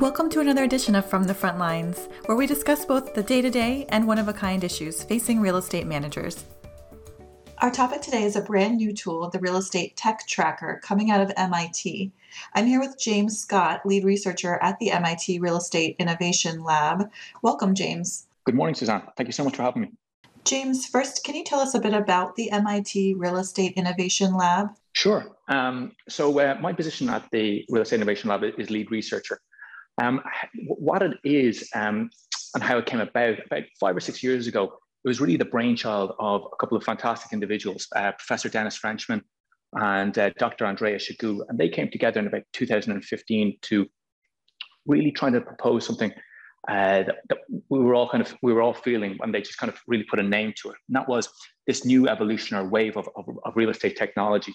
Welcome to another edition of From the Front Lines, where we discuss both the day to day and one of a kind issues facing real estate managers. Our topic today is a brand new tool, the Real Estate Tech Tracker, coming out of MIT. I'm here with James Scott, lead researcher at the MIT Real Estate Innovation Lab. Welcome, James. Good morning, Suzanne. Thank you so much for having me. James, first, can you tell us a bit about the MIT Real Estate Innovation Lab? Sure. Um, so, uh, my position at the Real Estate Innovation Lab is lead researcher. Um, what it is um, and how it came about, about five or six years ago, it was really the brainchild of a couple of fantastic individuals, uh, Professor Dennis Frenchman and uh, Dr. Andrea Chegut. And they came together in about 2015 to really try to propose something uh, that, that, we were all kind of we were all feeling and they just kind of really put a name to it. And that was this new evolution or wave of, of, of real estate technology.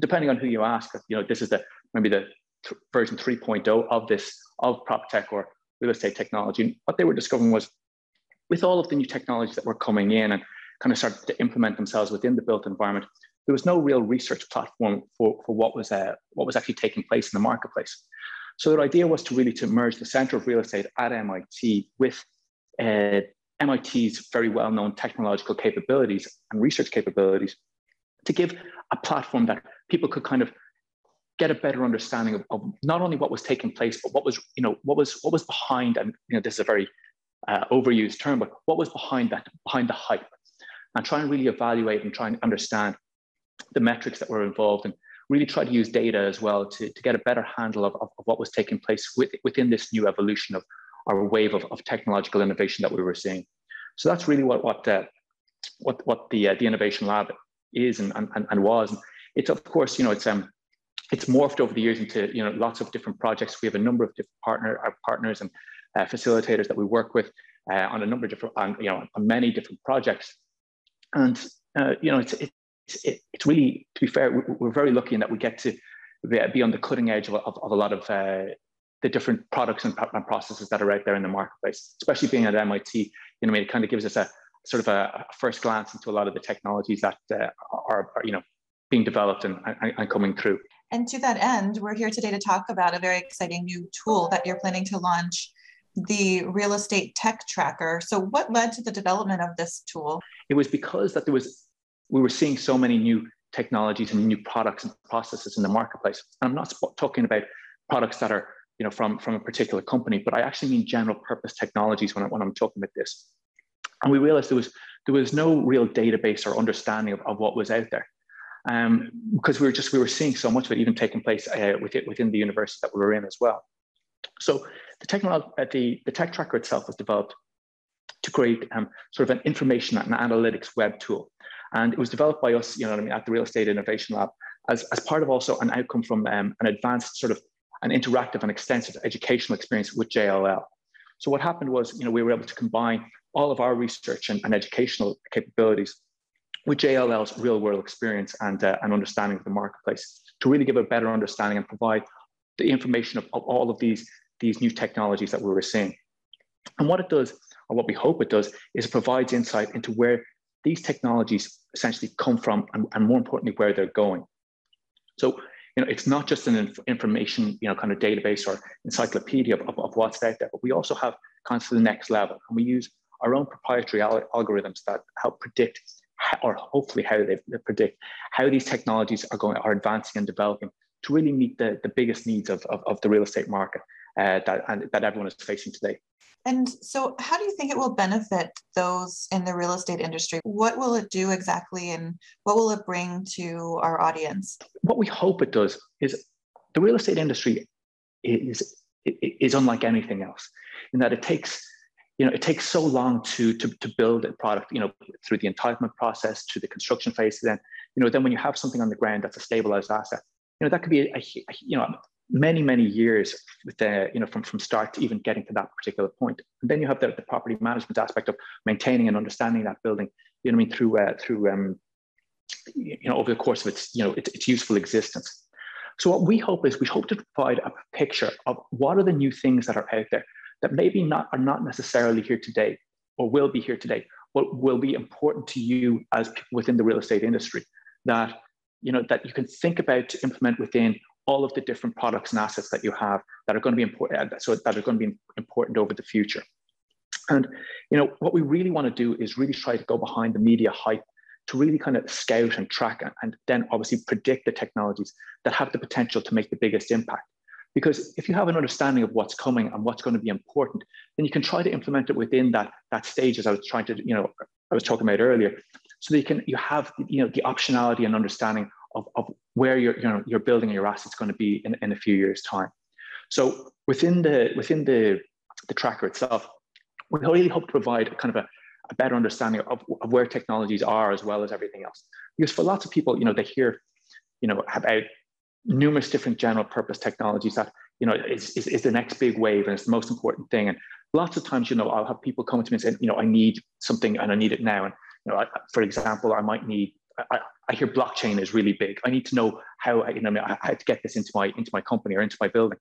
Depending on who you ask, you know, this is the maybe the th- version 3.0 of this of prop tech or real estate technology. And what they were discovering was with all of the new technologies that were coming in and kind of started to implement themselves within the built environment, there was no real research platform for, for what was uh, what was actually taking place in the marketplace. So their idea was to really to merge the center of real estate at MIT with uh, MIT's very well-known technological capabilities and research capabilities to give a platform that people could kind of get a better understanding of, of, not only what was taking place, but what was, you know, what was what was behind, and you know, this is a very uh, overused term, but what was behind that, behind the hype, and try and really evaluate and try and understand the metrics that were involved, and really try to use data as well to, to get a better handle of, of, of what was taking place with, within this new evolution of our wave of, of technological innovation that we were seeing. So that's really what what uh, what what the uh, the innovation lab is and, and, and was. It's of course, you know, it's um it's morphed over the years into you know lots of different projects. We have a number of different partner our partners and uh, facilitators that we work with uh, on a number of different on you know on many different projects, and uh, you know it's it's it's really to be fair we're very lucky in that we get to be on the cutting edge of, of, of a lot of uh, the different products and, and, processes that are out there in the marketplace. Especially being at MIT, you know, I mean, it kind of gives us a sort of a, a first glance into a lot of the technologies that uh, are, are you know being developed and, and, and coming through. And to that end, we're here today to talk about a very exciting new tool that you're planning to launch the real estate tech tracker. So what led to the development of this tool? It was because that there was we were seeing so many new technologies and new products and processes in the marketplace. And I'm not talking about products that are you know from from a particular company, but I actually mean general purpose technologies when, I, when I'm talking about this. And we realized there was there was no real database or understanding of, of what was out there um, because we were just we were seeing so much of it even taking place uh, within, within the university that we were in as well. So the technology, uh, the, the tech tracker itself was developed to create um, sort of an information and analytics web tool. And it was developed by us, you know I mean, at the Real Estate Innovation Lab as, as part of also an outcome from um, an advanced sort of an interactive and extensive educational experience with JLL. So what happened was, you know, we were able to combine all of our research and, and educational capabilities with JLL's real world experience and, uh, and understanding of the marketplace to really give a better understanding and provide the information of, of all of these, these new technologies that we were seeing. And what it does, or what we hope it does, is it provides insight into where these technologies essentially come from and, and more importantly, where they're going. So, you know, it's not just an inf- information, you know, kind of database or encyclopedia of, of, of, what's out there, but we also have kind of to the next level. And we use our own proprietary al- algorithms that help predict or hopefully how they, predict how these technologies are going are advancing and developing to really meet the, the biggest needs of, of, of the real estate market uh, that, and, that everyone is facing today. And so, how do you think it will benefit those in the real estate industry? What will it do exactly, and what will it bring to our audience? What we hope it does is the real estate industry is is unlike anything else in that it takes you know, it takes so long to, to, to build a product, you know, through the entitlement process to the construction phase. Then, you know, then when you have something on the ground that's a stabilized asset, you know, that could be, a, a you know, many, many years with the, you know, from, from start to even getting to that particular point. And then you have the, the property management aspect of maintaining and understanding that building, you know I mean, through, uh, through, um, you know, over the course of its, you know, its, its useful existence. So what we hope is we hope to provide a picture of what are the new things that are out there that maybe not are not necessarily here today or will be here today, but will be important to you as people within the real estate industry that you know that you can think about to implement within all of the different products and assets that you have that are going to be important, uh, so that are going to be important over the future. And you know what we really want to do is really try to go behind the media hype to really kind of scout and track and, and then obviously predict the technologies that have the potential to make the biggest impact. Because if you have an understanding of what's coming and what's going to be important, then you can try to implement it within that, that stage, as I was trying to, you know, I was talking about earlier. So that you can you have you know the optionality and understanding of, of where you're, you know, you're building your assets going to be in, in a few years' time. So within the within the, the tracker itself, we really hope to provide kind of a, a better understanding of, of where technologies are as well as everything else. Because for lots of people, you know, they hear, you know, about numerous different general purpose technologies that, you know, is, is, is the next big wave and it's the most important thing. And lots of times, you know, I'll have people come to me and say, you know, I need something and I need it now. And, you know, I, for example, I might need, I, I, hear blockchain is really big. I need to know how, I, you know, had to get this into my, into my company or into my building.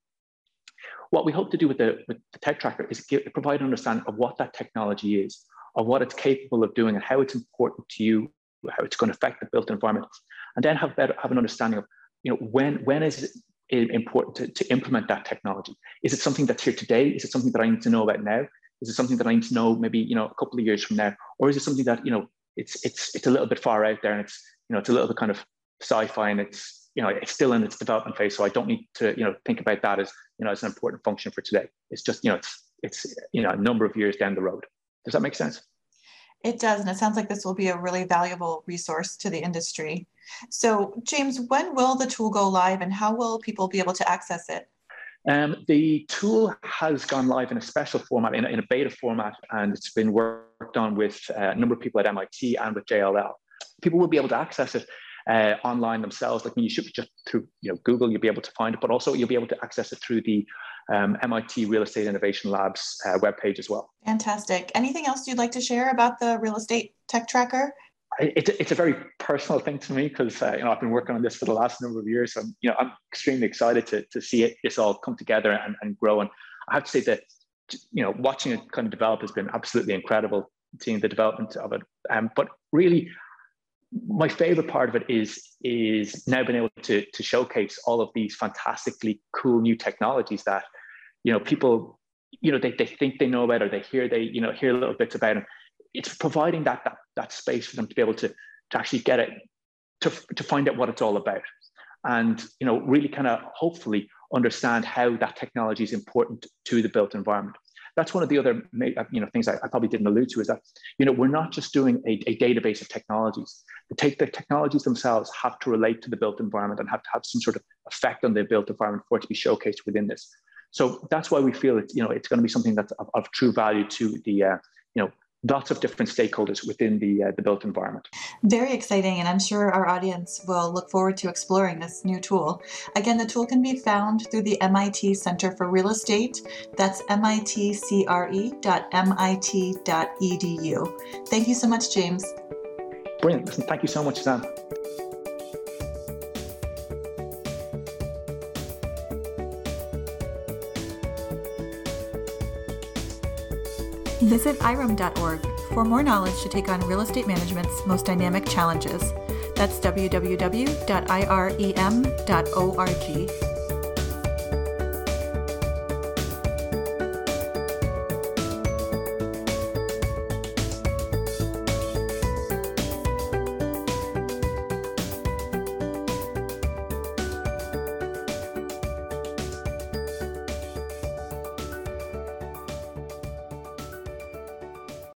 What we hope to do with the, with the tech tracker is give, provide an understanding of what that technology is, of what it's capable of doing and how it's important to you, how it's going to affect the built environment, and then have better have an understanding of you know when when is it important to, to implement that technology? Is it something that's here today? Is it something that I need to know about now? Is it something that I need to know maybe you know a couple of years from now, or is it something that you know it's it's it's a little bit far out there and it's you know it's a little bit kind of sci-fi and it's you know it's still in its development phase, so I don't need to you know think about that as you know as an important function for today. It's just you know it's it's you know a number of years down the road. Does that make sense? It does, and it sounds like this will be a really valuable resource to the industry. So, James, when will the tool go live and how will people be able to access it? Um, the tool has gone live in a special format, in a, in a, beta format, and it's been worked on with uh, a number of people at MIT and with JLL. People will be able to access it uh, online themselves. Like when you should just through you know Google, you'll be able to find it, but also you'll be able to access it through the um, MIT Real Estate Innovation Labs uh, webpage as well. Fantastic. Anything else you'd like to share about the real estate tech tracker? It's a, it's a very personal thing to me because uh, you know I've been working on this for the last number of years. So, you know I'm extremely excited to, to see it this all come together and, and grow. And I have to say that you know watching it kind of develop has been absolutely incredible. Seeing the development of it, um, but really my favorite part of it is is now being able to to showcase all of these fantastically cool new technologies that you know people you know they, they think they know about or they hear they you know hear little bits about them. It's providing that that, that space for them to be able to to actually get it to, to find out what it's all about. And you know really kind of hopefully understand how that technology is important to the built environment that's one of the other you know things I, I, probably didn't allude to is that you know we're not just doing a, a database of technologies. The, take, the technologies themselves have to relate to the built environment and have to have some sort of effect on the built environment for it to be showcased within this. So that's why we feel it's you know it's going to be something that's of, of true value to the uh, you know lots of different stakeholders within the uh, the built environment. Very exciting, and I'm sure our audience will look forward to exploring this new tool. Again, the tool can be found through the MIT Center for Real Estate. That's mitcre.mit.edu. Thank you so much, James. Brilliant. Listen, thank you so much, Sam. Visit IREM.org for more knowledge to take on real estate management's most dynamic challenges. That's www.irem.org.